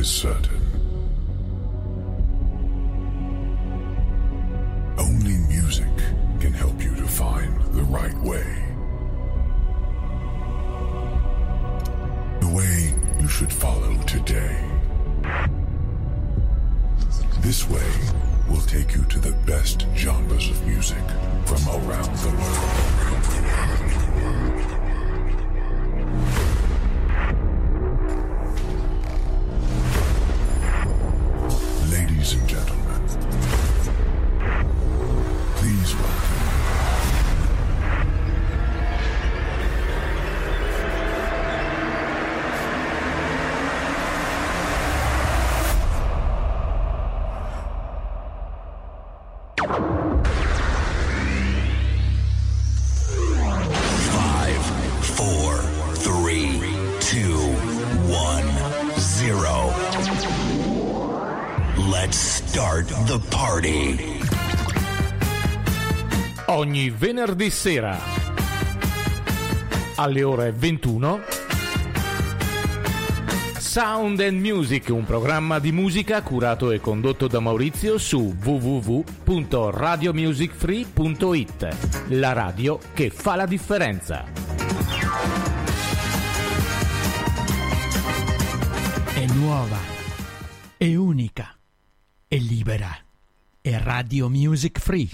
is certain. Venerdì sera alle ore 21 Sound and Music, un programma di musica curato e condotto da Maurizio su www.radiomusicfree.it. La radio che fa la differenza. È nuova, è unica, è libera. È Radio Music Free.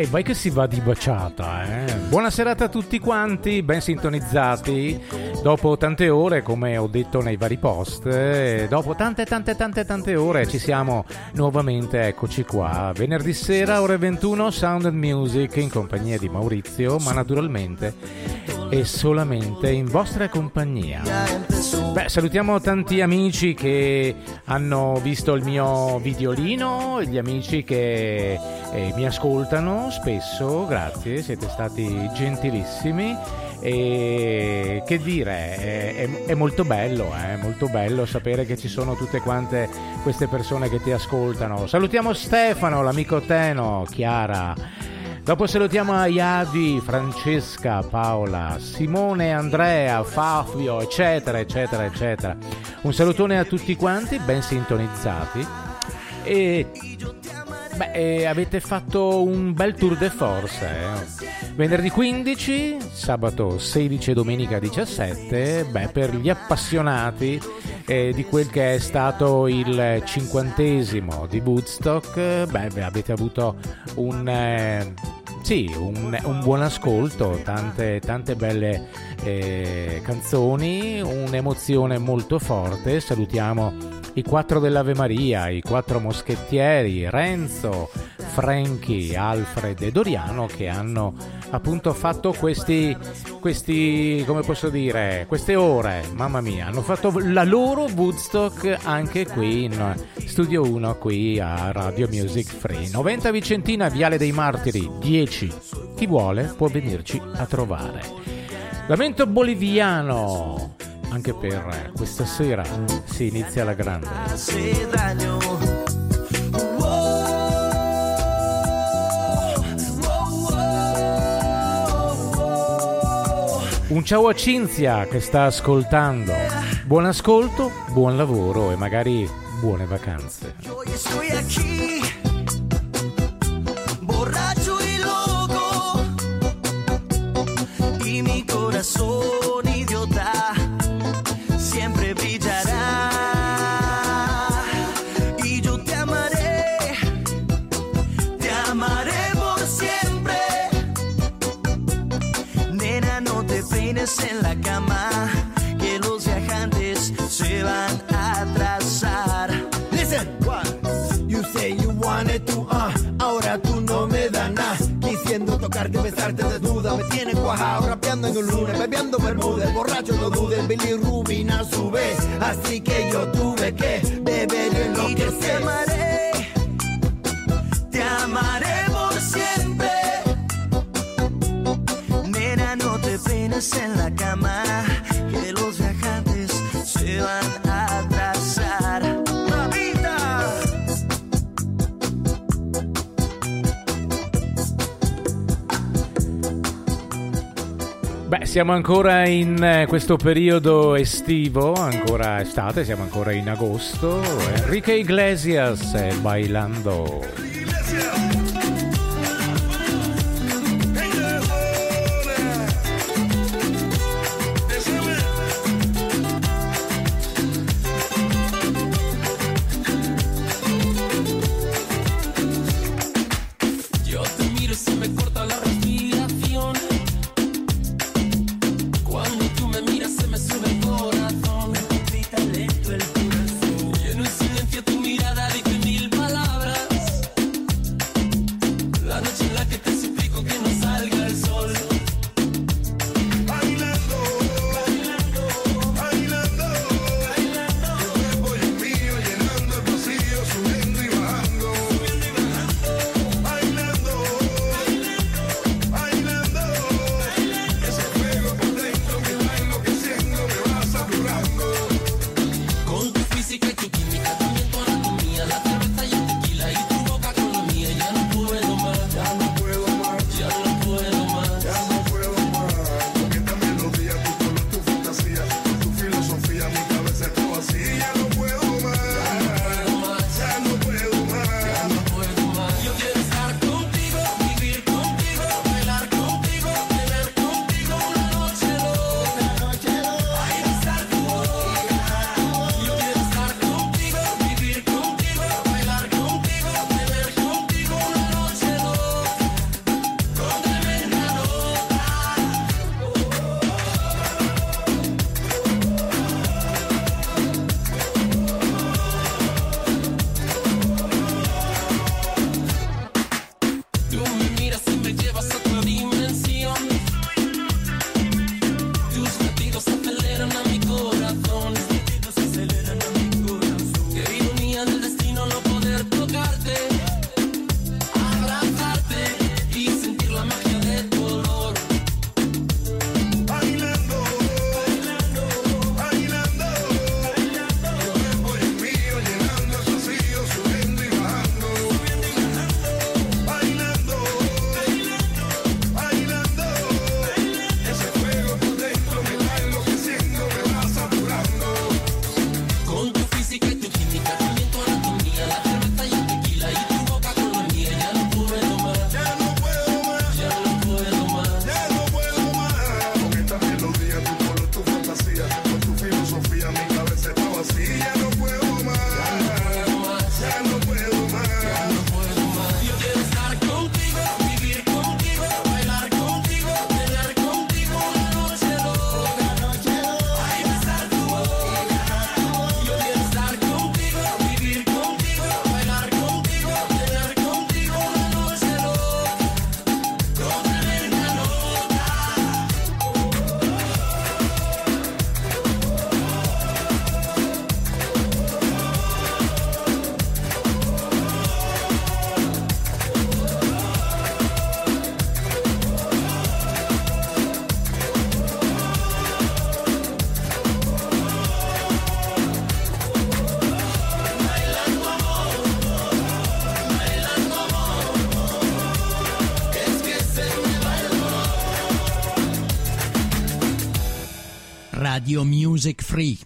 E vai che si va di baciata, eh? Buona serata a tutti quanti, ben sintonizzati. Dopo tante ore, come ho detto nei vari post, eh, dopo tante tante tante tante ore ci siamo nuovamente, eccoci qua. Venerdì sera, ore 21, Sound and Music in compagnia di Maurizio, ma naturalmente e solamente in vostra compagnia. Beh, salutiamo tanti amici che hanno visto il mio videolino, gli amici che eh, mi ascoltano spesso, grazie, siete stati gentilissimi. E che dire, è, è- molto bello, è molto bello sapere che ci sono tutte quante queste persone che ti ascoltano. Salutiamo Stefano, l'amico Teno, Chiara. Dopo salutiamo Iavi, Francesca, Paola, Simone, Andrea, Fabio, eccetera, eccetera, eccetera. Un salutone a tutti quanti, ben sintonizzati. E beh, eh, avete fatto un bel tour de force. eh. Venerdì 15, sabato 16 e domenica 17, beh, per gli appassionati eh, di quel che è stato il cinquantesimo di Woodstock, eh, beh, beh, avete avuto un, eh, sì, un, un buon ascolto, tante, tante belle eh, canzoni, un'emozione molto forte. Salutiamo i quattro dell'Ave Maria, i quattro moschettieri, Renzo, Franchi, Alfred e Doriano che hanno appunto fatto questi, questi, come posso dire, queste ore, mamma mia, hanno fatto la loro Woodstock anche qui in Studio 1 qui a Radio Music Free. 90 Vicentina, Viale dei Martiri, 10. Chi vuole può venirci a trovare. Lamento boliviano. Anche per questa sera si inizia la grande. Un ciao a Cinzia che sta ascoltando. Buon ascolto, buon lavoro e magari buone vacanze. Pisteando bermudes, borracho no dudes, su vez. Así que yo tuve que beber en lo que se marea. Siamo ancora in eh, questo periodo estivo, ancora estate, siamo ancora in agosto. Enrique Iglesias e Bailando. Music Free.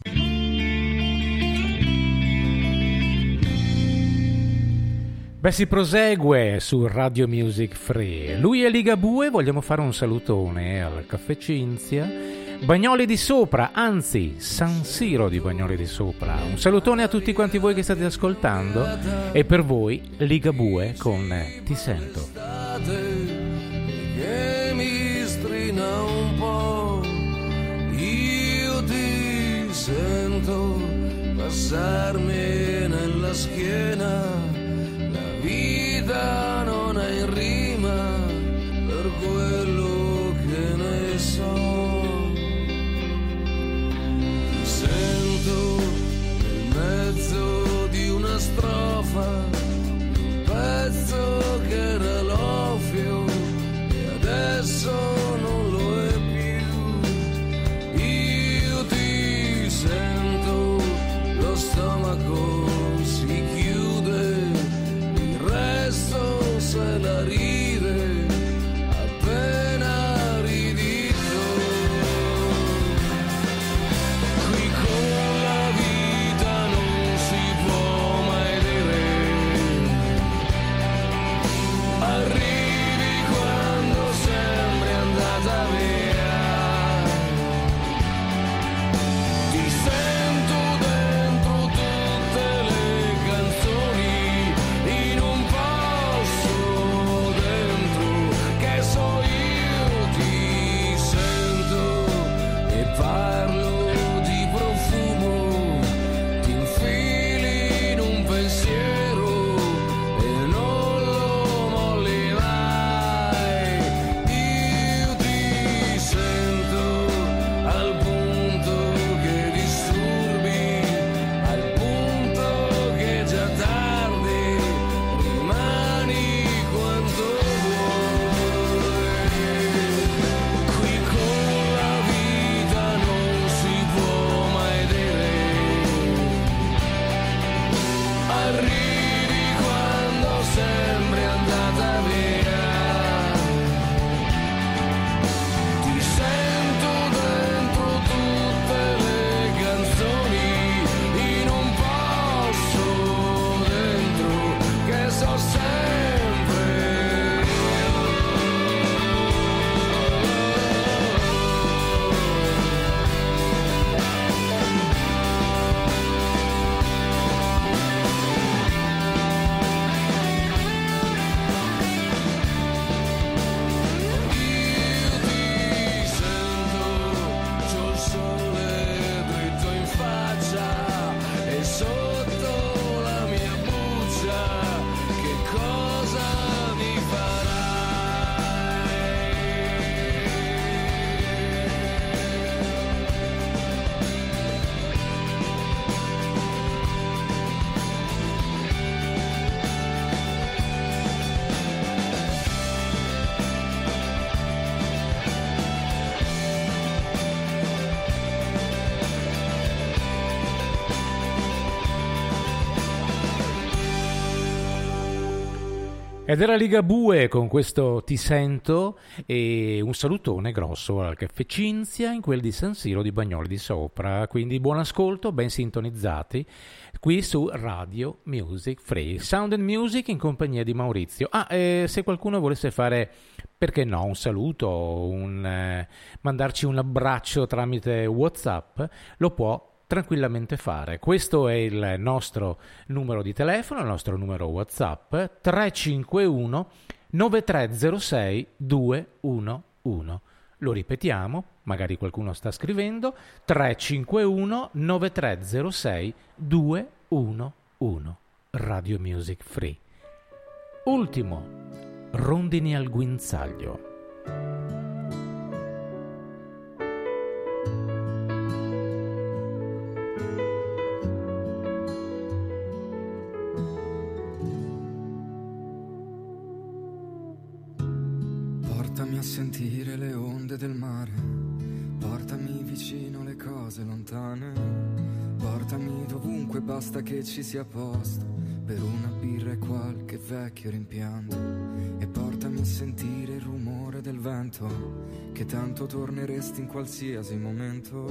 Beh, si prosegue su Radio Music Free. Lui è Ligabue, vogliamo fare un salutone al Caffè Cinzia. Bagnoli di Sopra, anzi San Siro di Bagnoli di Sopra. Un salutone a tutti quanti voi che state ascoltando e per voi Ligabue con Ti sento. rozarme en la esquina la vida. Ed era Ligabue con questo Ti sento e un salutone grosso al caffè Cinzia in quel di San Siro di Bagnoli di Sopra. Quindi buon ascolto, ben sintonizzati qui su Radio Music Free. Sound and Music in compagnia di Maurizio. Ah, e se qualcuno volesse fare, perché no, un saluto, un, eh, mandarci un abbraccio tramite WhatsApp, lo può tranquillamente fare. Questo è il nostro numero di telefono, il nostro numero WhatsApp 351 9306 211. Lo ripetiamo, magari qualcuno sta scrivendo 351 9306 211. Radio Music Free. Ultimo, rondini al guinzaglio. Basta che ci sia posto per una birra e qualche vecchio rimpianto e portami a sentire il rumore del vento che tanto torneresti in qualsiasi momento.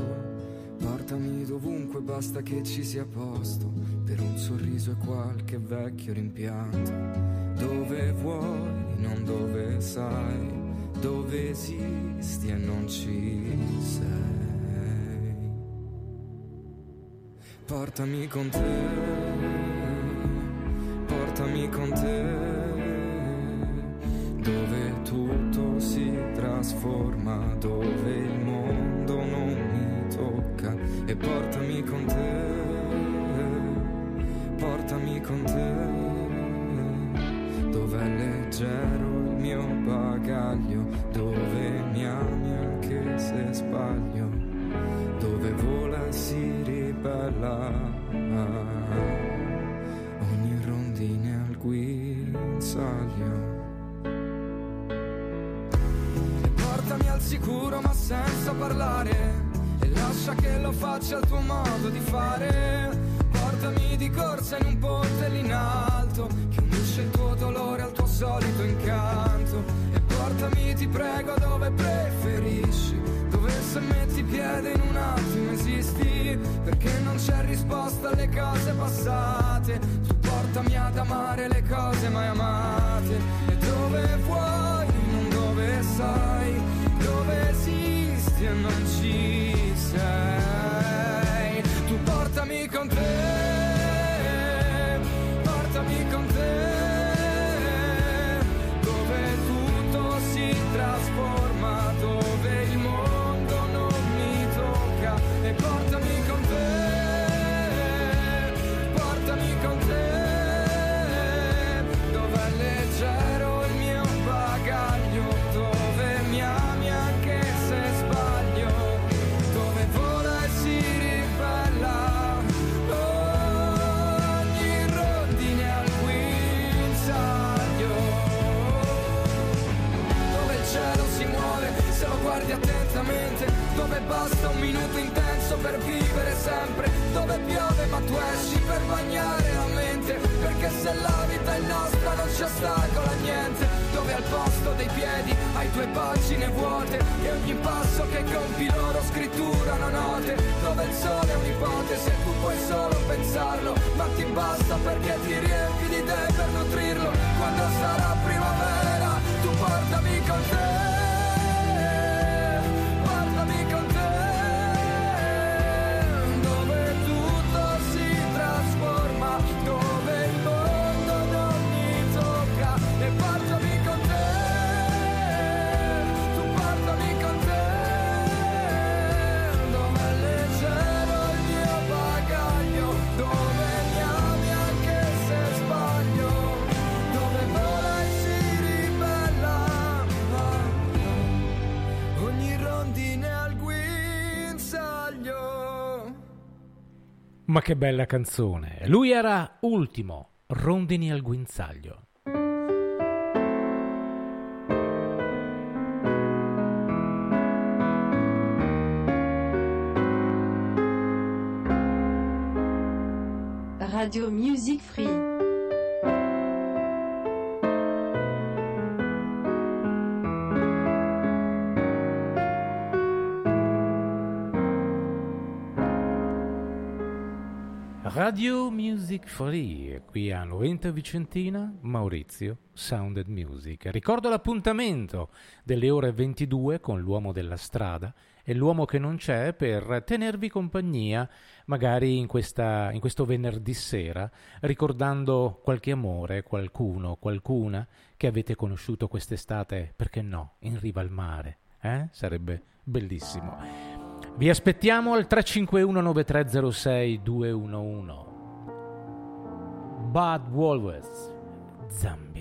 Portami dovunque basta che ci sia posto per un sorriso e qualche vecchio rimpianto. Dove vuoi, non dove sai, dove esisti e non ci sei. Portami con te, portami con te, dove tutto si trasforma, dove il mondo non mi tocca. E portami con te, portami con te dove è leggero il mio bagaglio, dove mi ami anche se sbaglio, ribella ogni rondine al guinzaglio. E portami al sicuro ma senza parlare, e lascia che lo faccia il tuo modo di fare. Portami di corsa in un ponte lì in alto Che unisce il tuo dolore al tuo solito incanto E portami ti prego dove preferisci se metti piede in un attimo esisti Perché non c'è risposta alle cose passate. Tu portami ad amare le cose mai amate. E dove vuoi, non dove sai Dove esisti e non ci sei. Tu portami con te basta un minuto intenso per vivere sempre. Dove piove ma tu esci per bagnare la mente. Perché se la vita è nostra non ci ostacola niente. Dove al posto dei piedi hai due pagine vuote. E ogni passo che compi loro scritturano note. Dove il sole è un'ipotesi e tu puoi solo pensarlo. Ma ti basta perché ti riempi di te per nutrirlo. Quando sarà primavera tu portami con te Ma che bella canzone! Lui era ultimo, rondini al guinzaglio. Radio Music Free. Radio Music Free, qui a Noventa Vicentina, Maurizio Sounded Music. Ricordo l'appuntamento delle ore 22 con l'uomo della strada e l'uomo che non c'è per tenervi compagnia, magari in, questa, in questo venerdì sera, ricordando qualche amore, qualcuno, qualcuna che avete conosciuto quest'estate, perché no, in riva al mare. Eh? Sarebbe bellissimo. Vi aspettiamo al 351 9306 211. Bud Walworth, Zambi.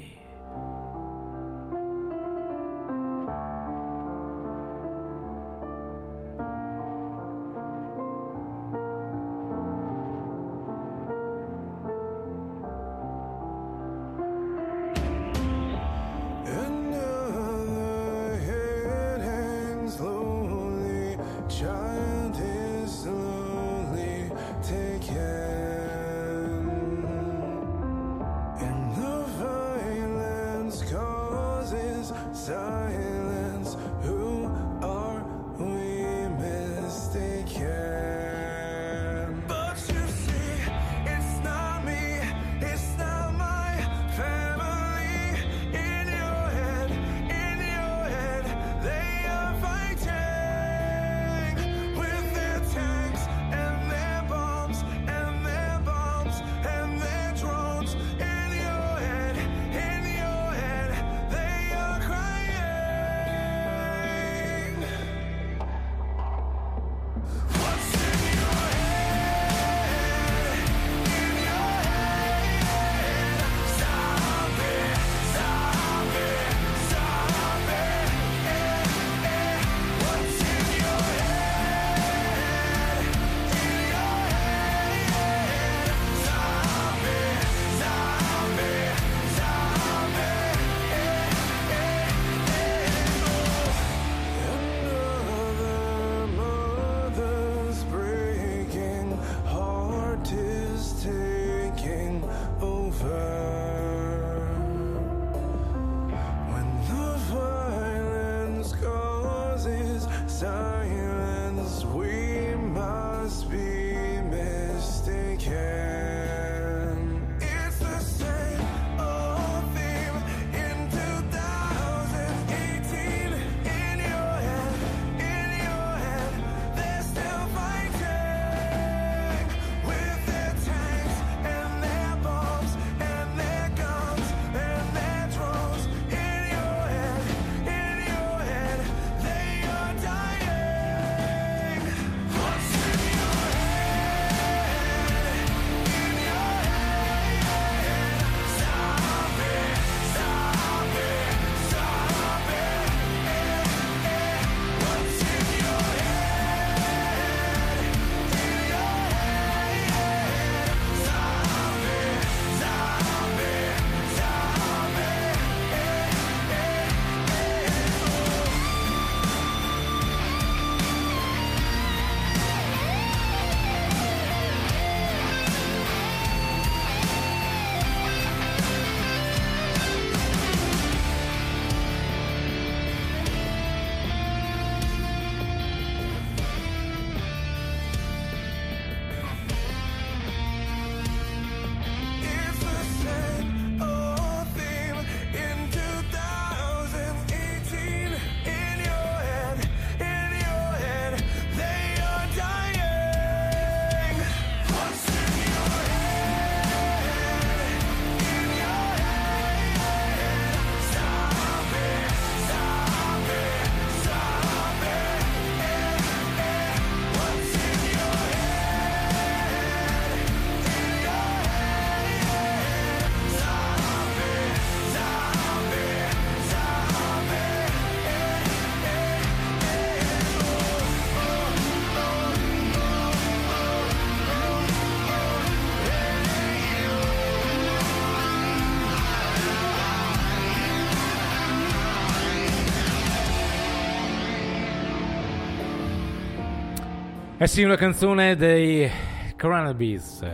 Eh sì, una canzone dei Cranberries.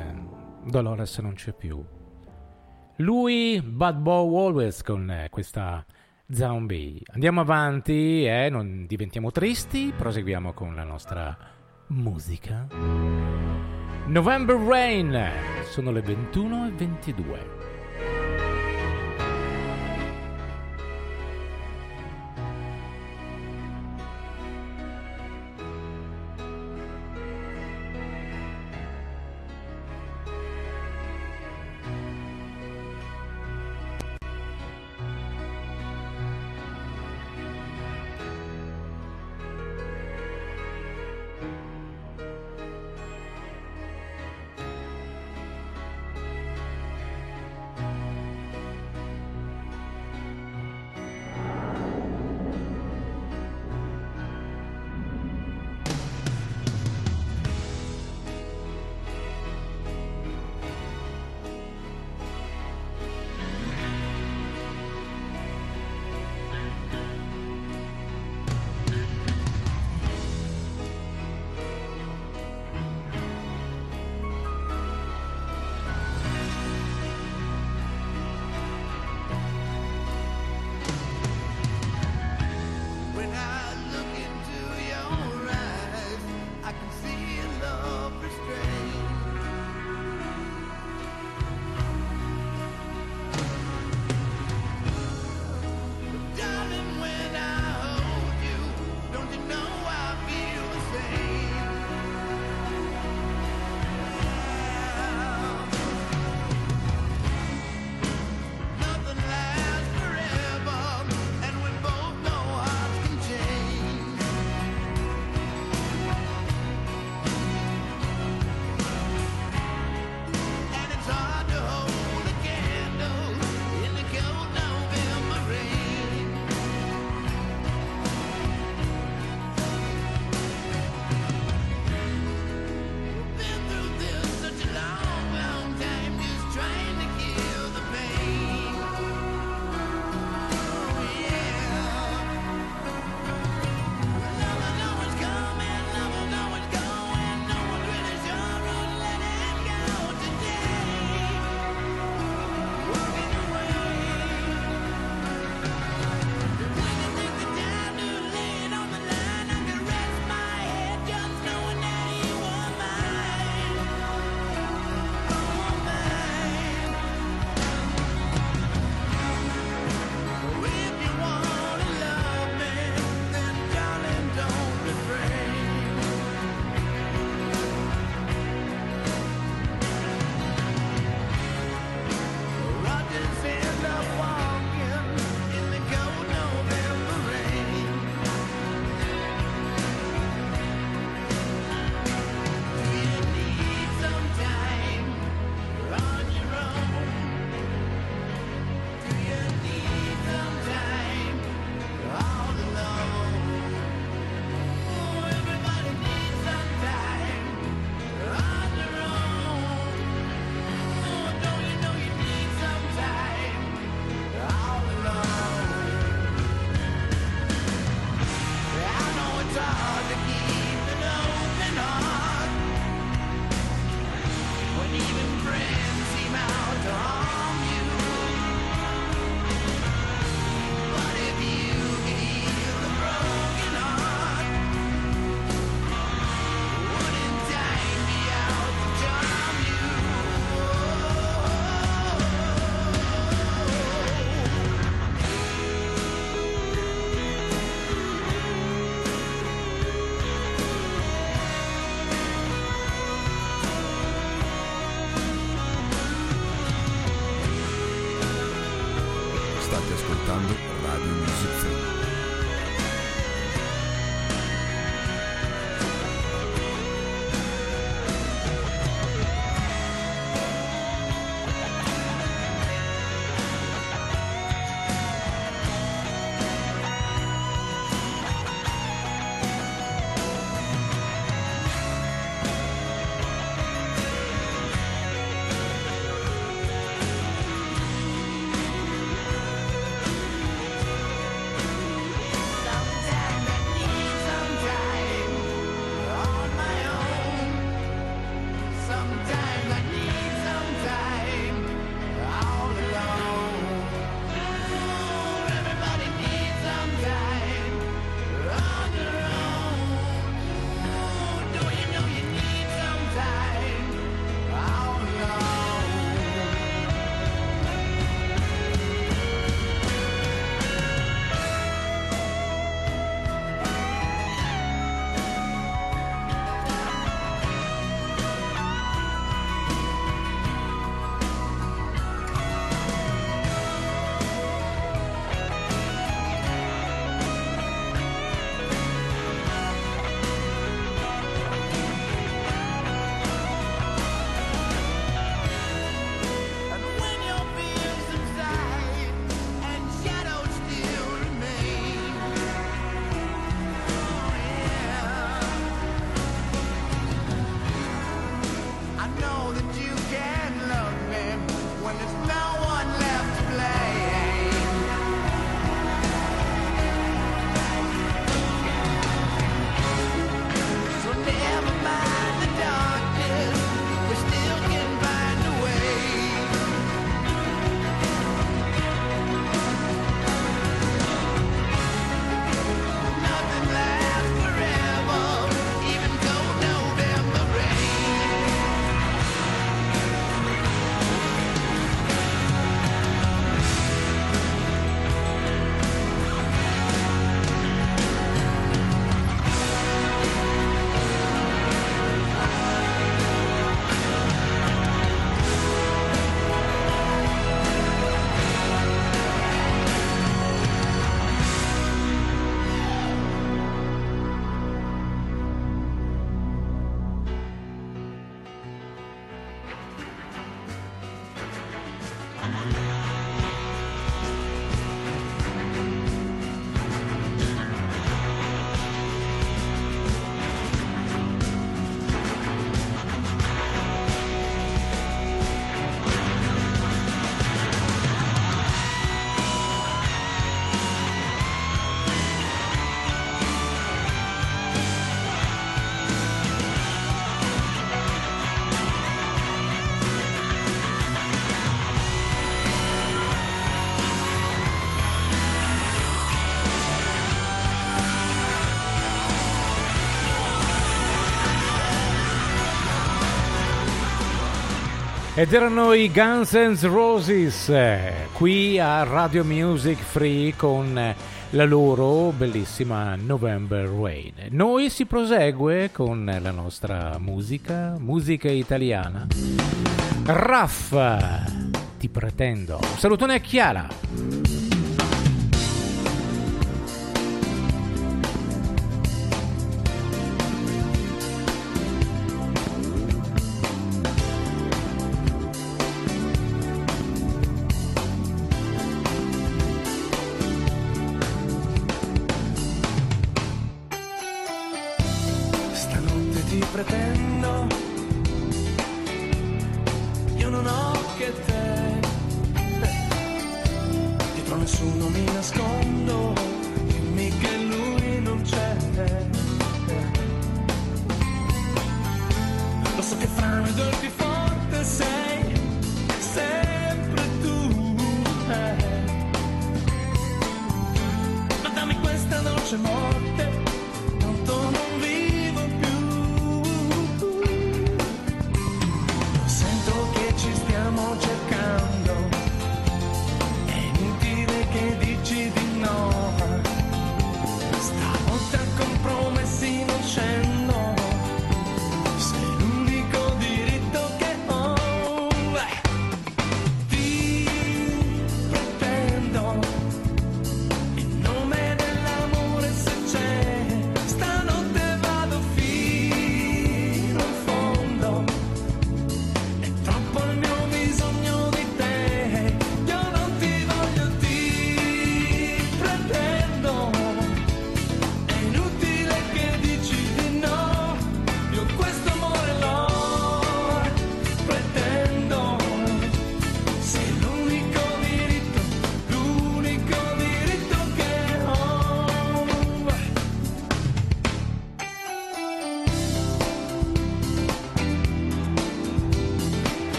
Dolores non c'è più. Lui, Bad Boy Always con eh, questa zombie. Andiamo avanti e non diventiamo tristi, proseguiamo con la nostra musica. November Rain. Sono le 21 e 22. Ed erano i Guns N' Roses eh, qui a Radio Music Free con la loro bellissima November Rain. Noi si prosegue con la nostra musica, musica italiana. Raff, ti pretendo. Un salutone a Chiara.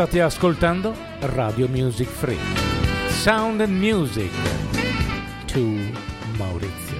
State ascoltando Radio Music Free. Sound and Music to Maurizio.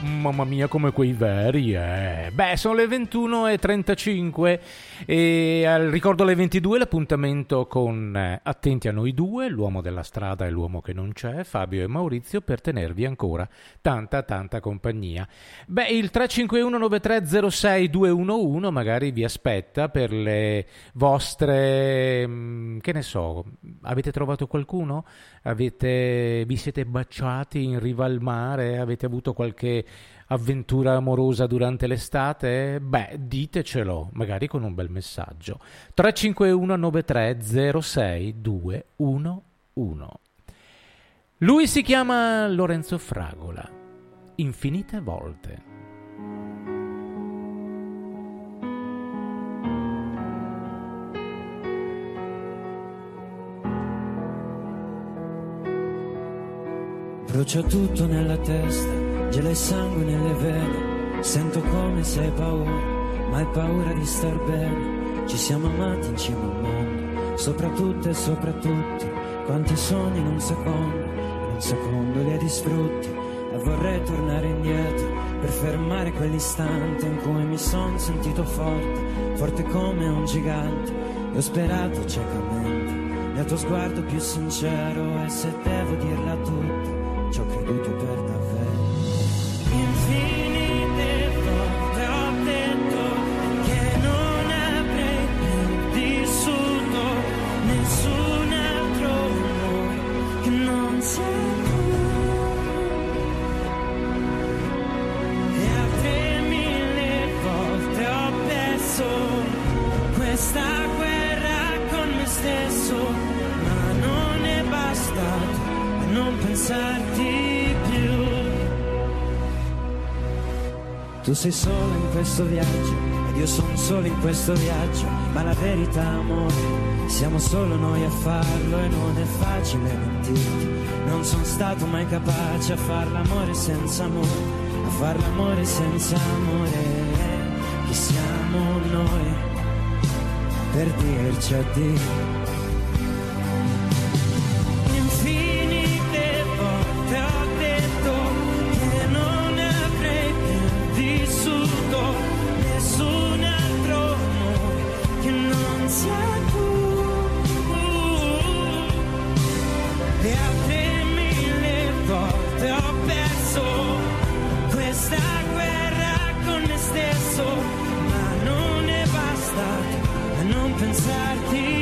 Mamma mia, come quei veri, eh. Beh, sono le 21.35 e al- ricordo alle 22 l'appuntamento con eh, Attenti a noi due, l'uomo della strada e l'uomo che non c'è, Fabio e Maurizio, per tenervi ancora tanta, tanta compagnia. Beh, il 351-9306-211 magari vi aspetta per le vostre... mm, che ne so, avete trovato qualcuno? Avete, vi siete baciati in riva al mare? Avete avuto qualche avventura amorosa durante l'estate? Beh, ditecelo, magari con un bel messaggio. 351 93 06 211 Lui si chiama Lorenzo Fragola. Infinite volte. Brucia tutto nella testa, gela il sangue nelle vene. Sento come se hai paura, ma hai paura di star bene. Ci siamo amati in cima al mondo, sopra tutto e sopra tutti. Quanti sogni in un secondo, in un secondo li hai distrutti. E vorrei tornare indietro per fermare quell'istante in cui mi son sentito forte, forte come un gigante. E ho sperato ciecamente nel tuo sguardo più sincero e se devo dirla tutta ci ho creduto per davvero. Tu sei solo in questo viaggio ed io sono solo in questo viaggio, ma la verità amore, siamo solo noi a farlo e non è facile mentirti. Non sono stato mai capace a far l'amore senza amore, a far l'amore senza amore. Chi siamo noi per dirci addio? Non pensarti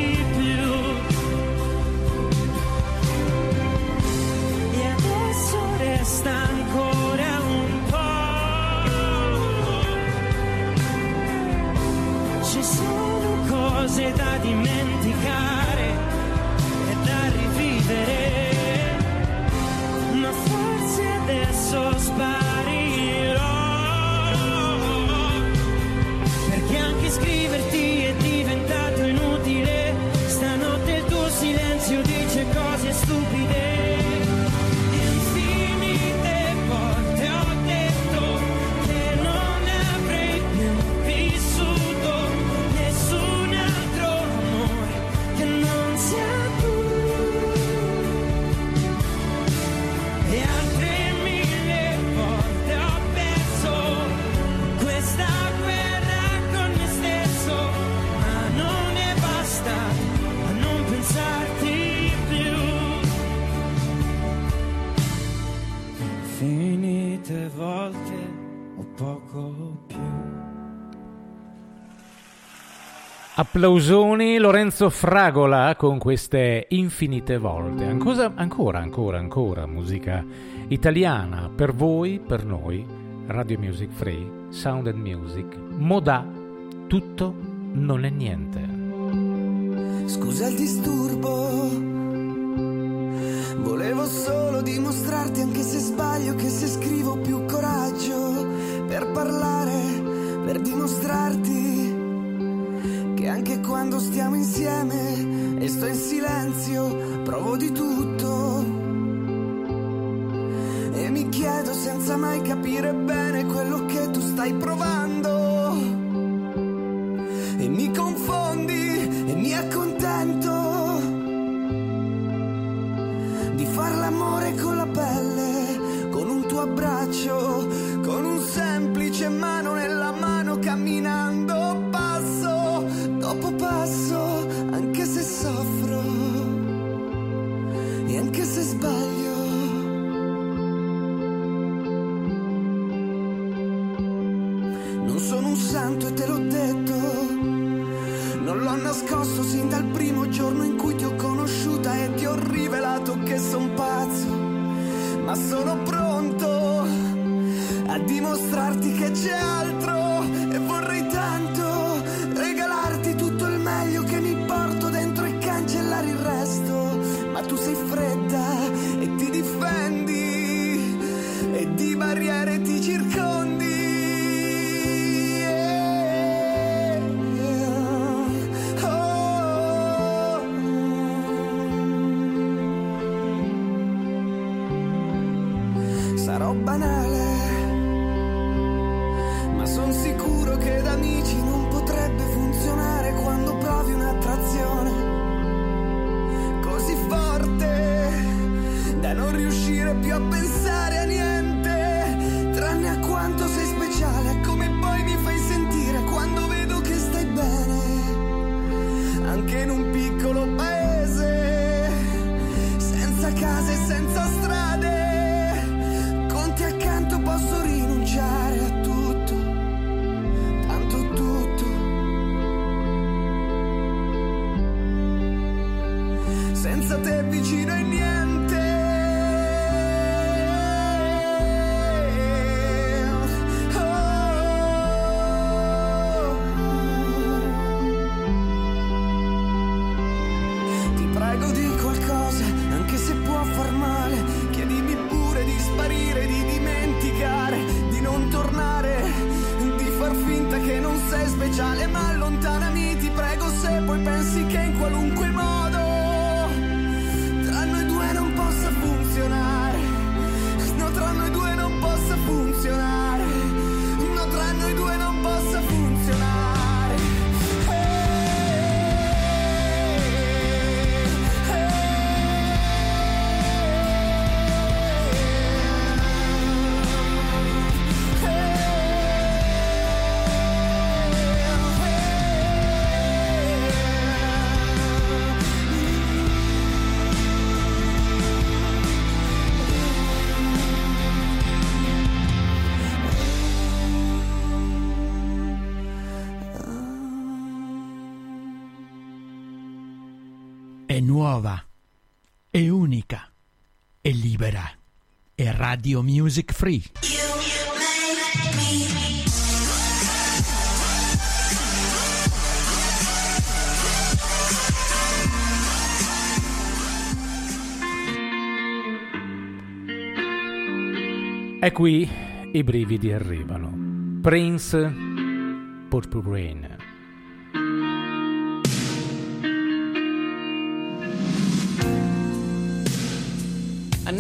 Applausoni Lorenzo Fragola con queste infinite volte. Ancora, ancora, ancora, ancora musica italiana per voi, per noi. Radio Music Free, Sound and Music, Modà, tutto non è niente. Scusa il disturbo. Volevo solo dimostrarti, anche se sbaglio, che se scrivo più coraggio per parlare, per dimostrarti anche quando stiamo insieme e sto in silenzio, provo di tutto. E mi chiedo senza mai capire bene quello che tu stai provando. senza te vicino e niente. Radio Music Free. E qui i brividi arrivano. Prince Purple Rain.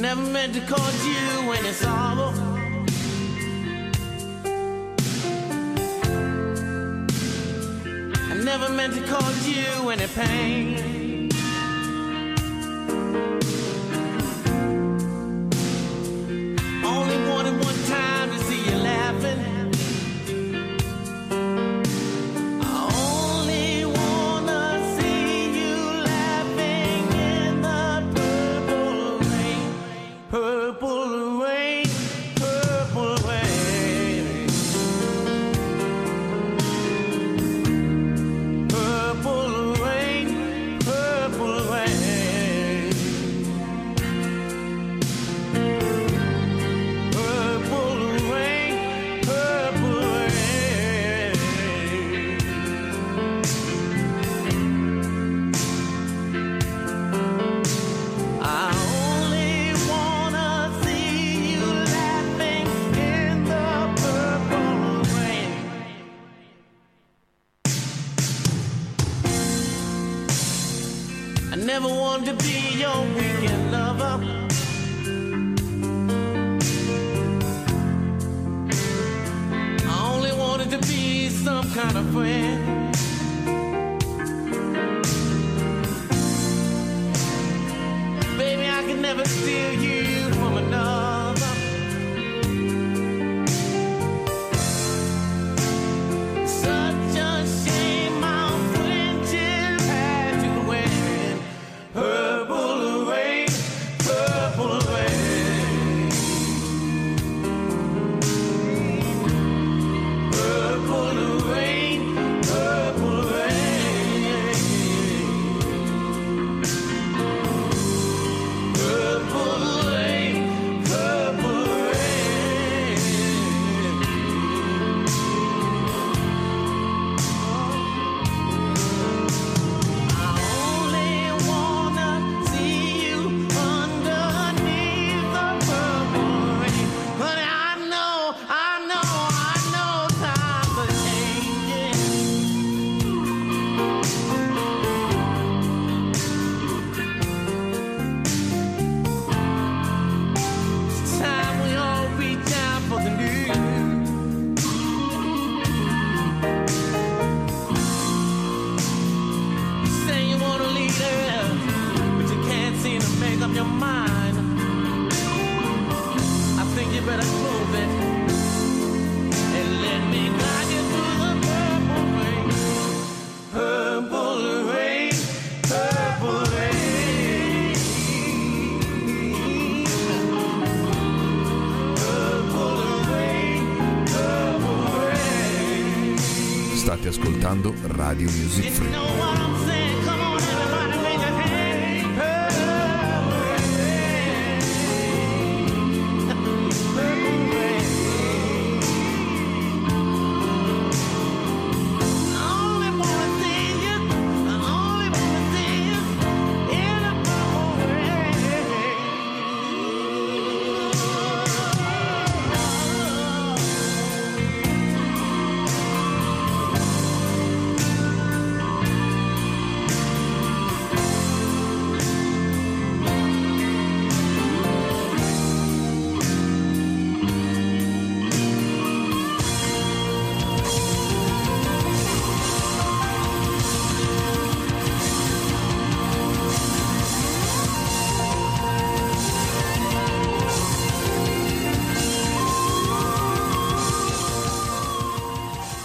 Never meant to cause you any sorrow. I never meant to cause you any pain.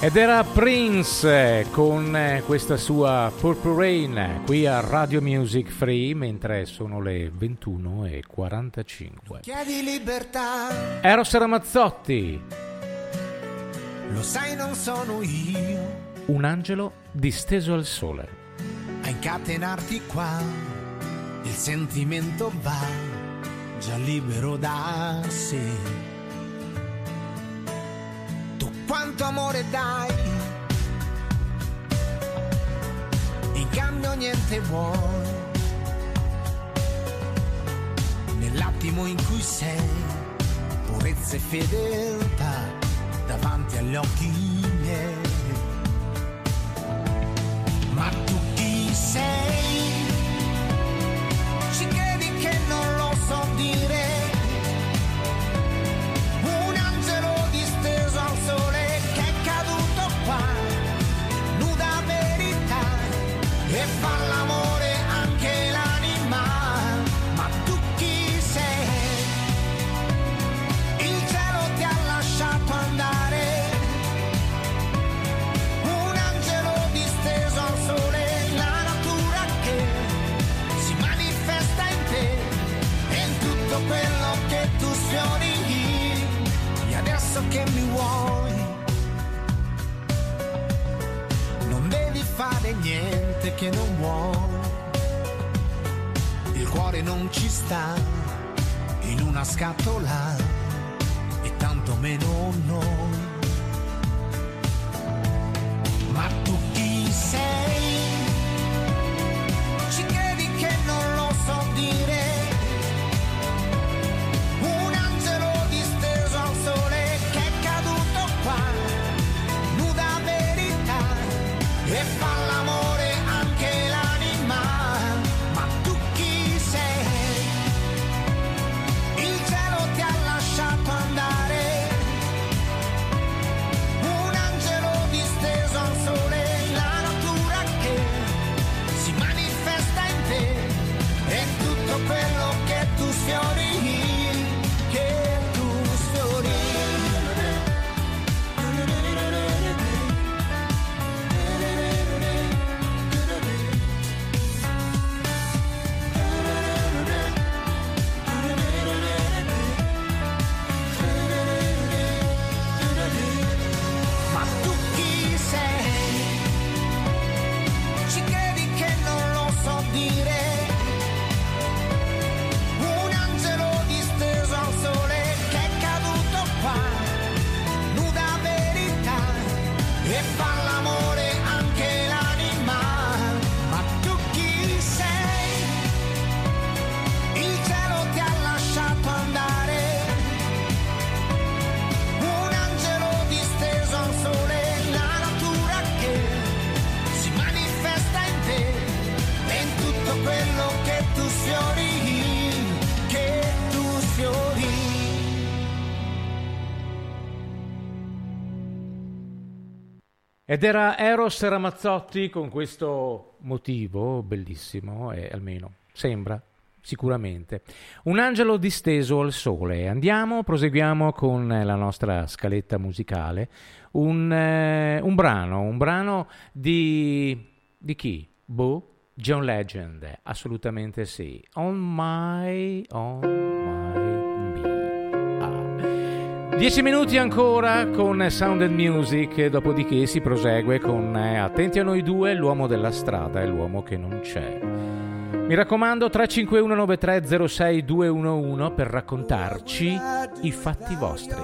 Ed era Prince con questa sua Purple Rain qui a Radio Music Free mentre sono le 21.45. Chiedi libertà. Eros Ramazzotti. Lo sai non sono io. Un angelo disteso al sole. A incatenarti qua il sentimento va già libero da sé quanto amore dai. In cambio niente vuoi. Nell'attimo in cui sei, purezza e fedeltà davanti agli occhi miei. Ma tu chi sei? che non vuole, il cuore non ci sta in una scatola e tanto meno noi. Ed era Eros Ramazzotti con questo motivo bellissimo, eh, almeno sembra sicuramente. Un angelo disteso al sole. Andiamo, proseguiamo con eh, la nostra scaletta musicale. Un, eh, un brano, un brano di, di chi? Boh, John Legend, assolutamente sì. On my own. 10 minuti ancora con Sound and Music, dopodiché si prosegue con eh, Attenti a noi due, l'uomo della strada e l'uomo che non c'è. Mi raccomando 351-9306-211 per raccontarci i fatti vostri.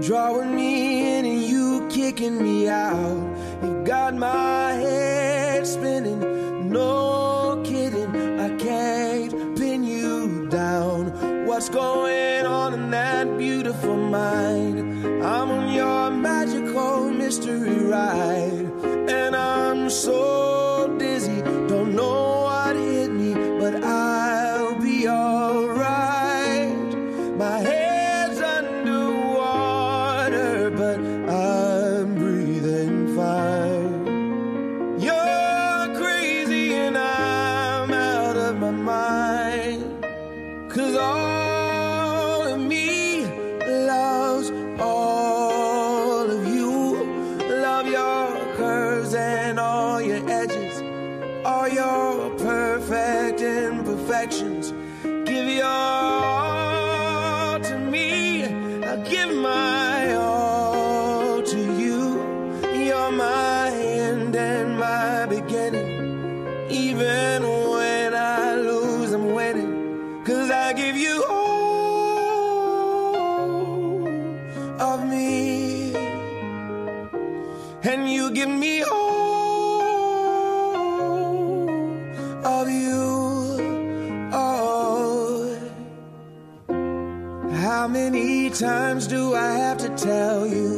Drawing me in and you kicking me out. You got my head spinning. No. what's going on in that beautiful mind. I'm on your magical mystery ride, and I'm so dizzy, don't know. and you give me all of you. Oh, how many times do I have to tell you?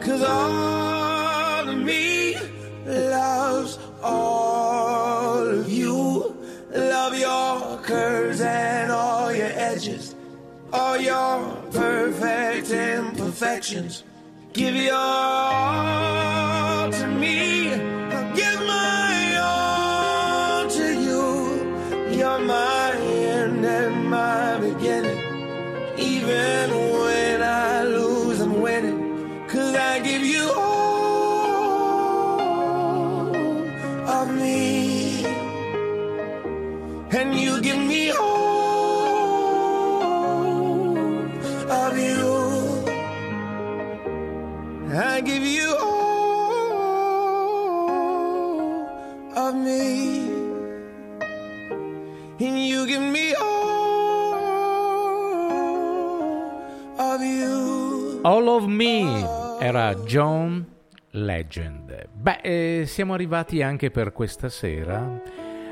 Cause all of me loves all of you. Love your curves and all your edges. All your perfect imperfections. Give your all. Love Me era John Legend. Beh, eh, siamo arrivati anche per questa sera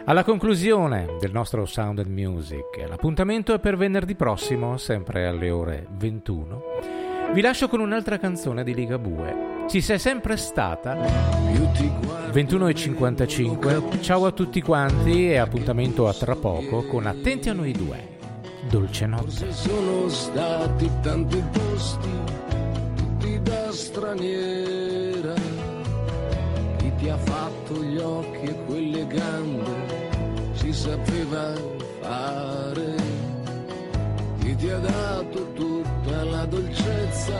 alla conclusione del nostro Sound and Music. L'appuntamento è per venerdì prossimo, sempre alle ore 21. Vi lascio con un'altra canzone di Ligabue. Ci sei sempre stata. 21.55. Ciao a tutti quanti e appuntamento a tra poco con Attenti a noi due. Dolce notte. Sono stati tanti posti straniera. Chi ti ha fatto gli occhi e quelle gambe si sapeva fare. Chi ti ha dato tutta la dolcezza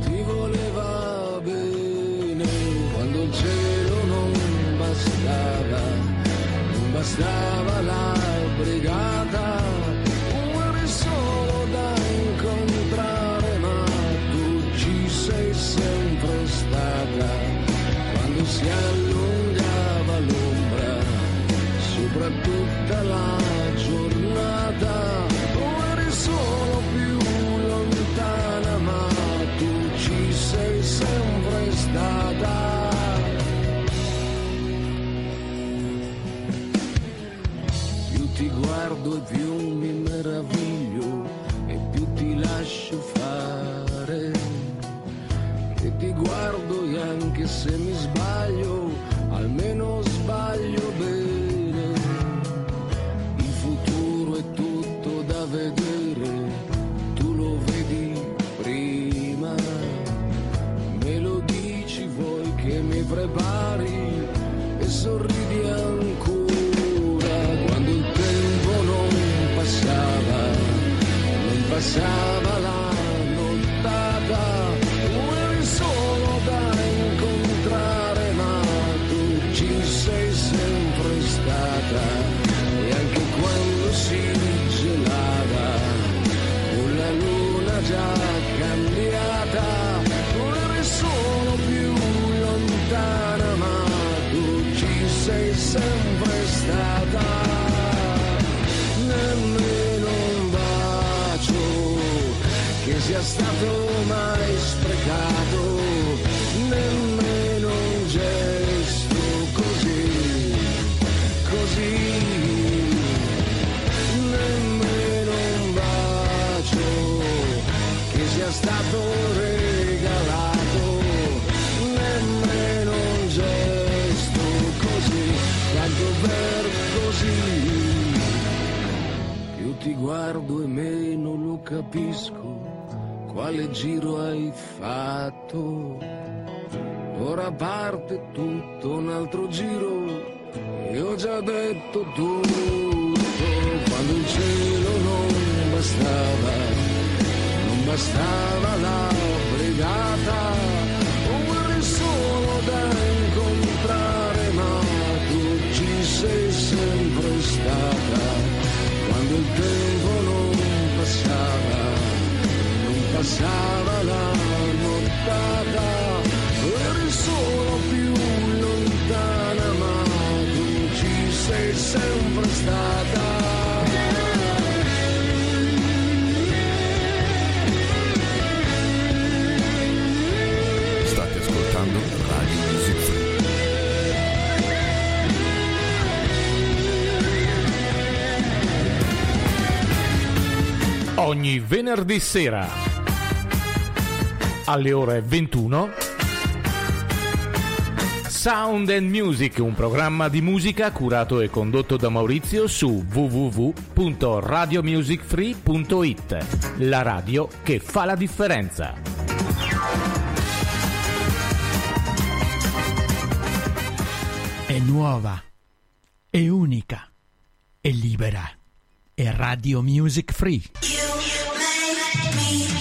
ti voleva bene quando il cielo non bastava, non bastava la capisco, quale giro hai fatto. Ora parte tutto un altro giro e ho già detto tutto. Quando il cielo non bastava, non bastava la brigata, passava la nottata, eri solo più lontana, ma tu ci sei sempre stata. State ascoltando Radio Music Free. Ogni venerdì sera alle ore 21 Sound and Music, un programma di musica curato e condotto da Maurizio su www.radiomusicfree.it, la radio che fa la differenza. È nuova, è unica, è libera, è Radio Music Free. me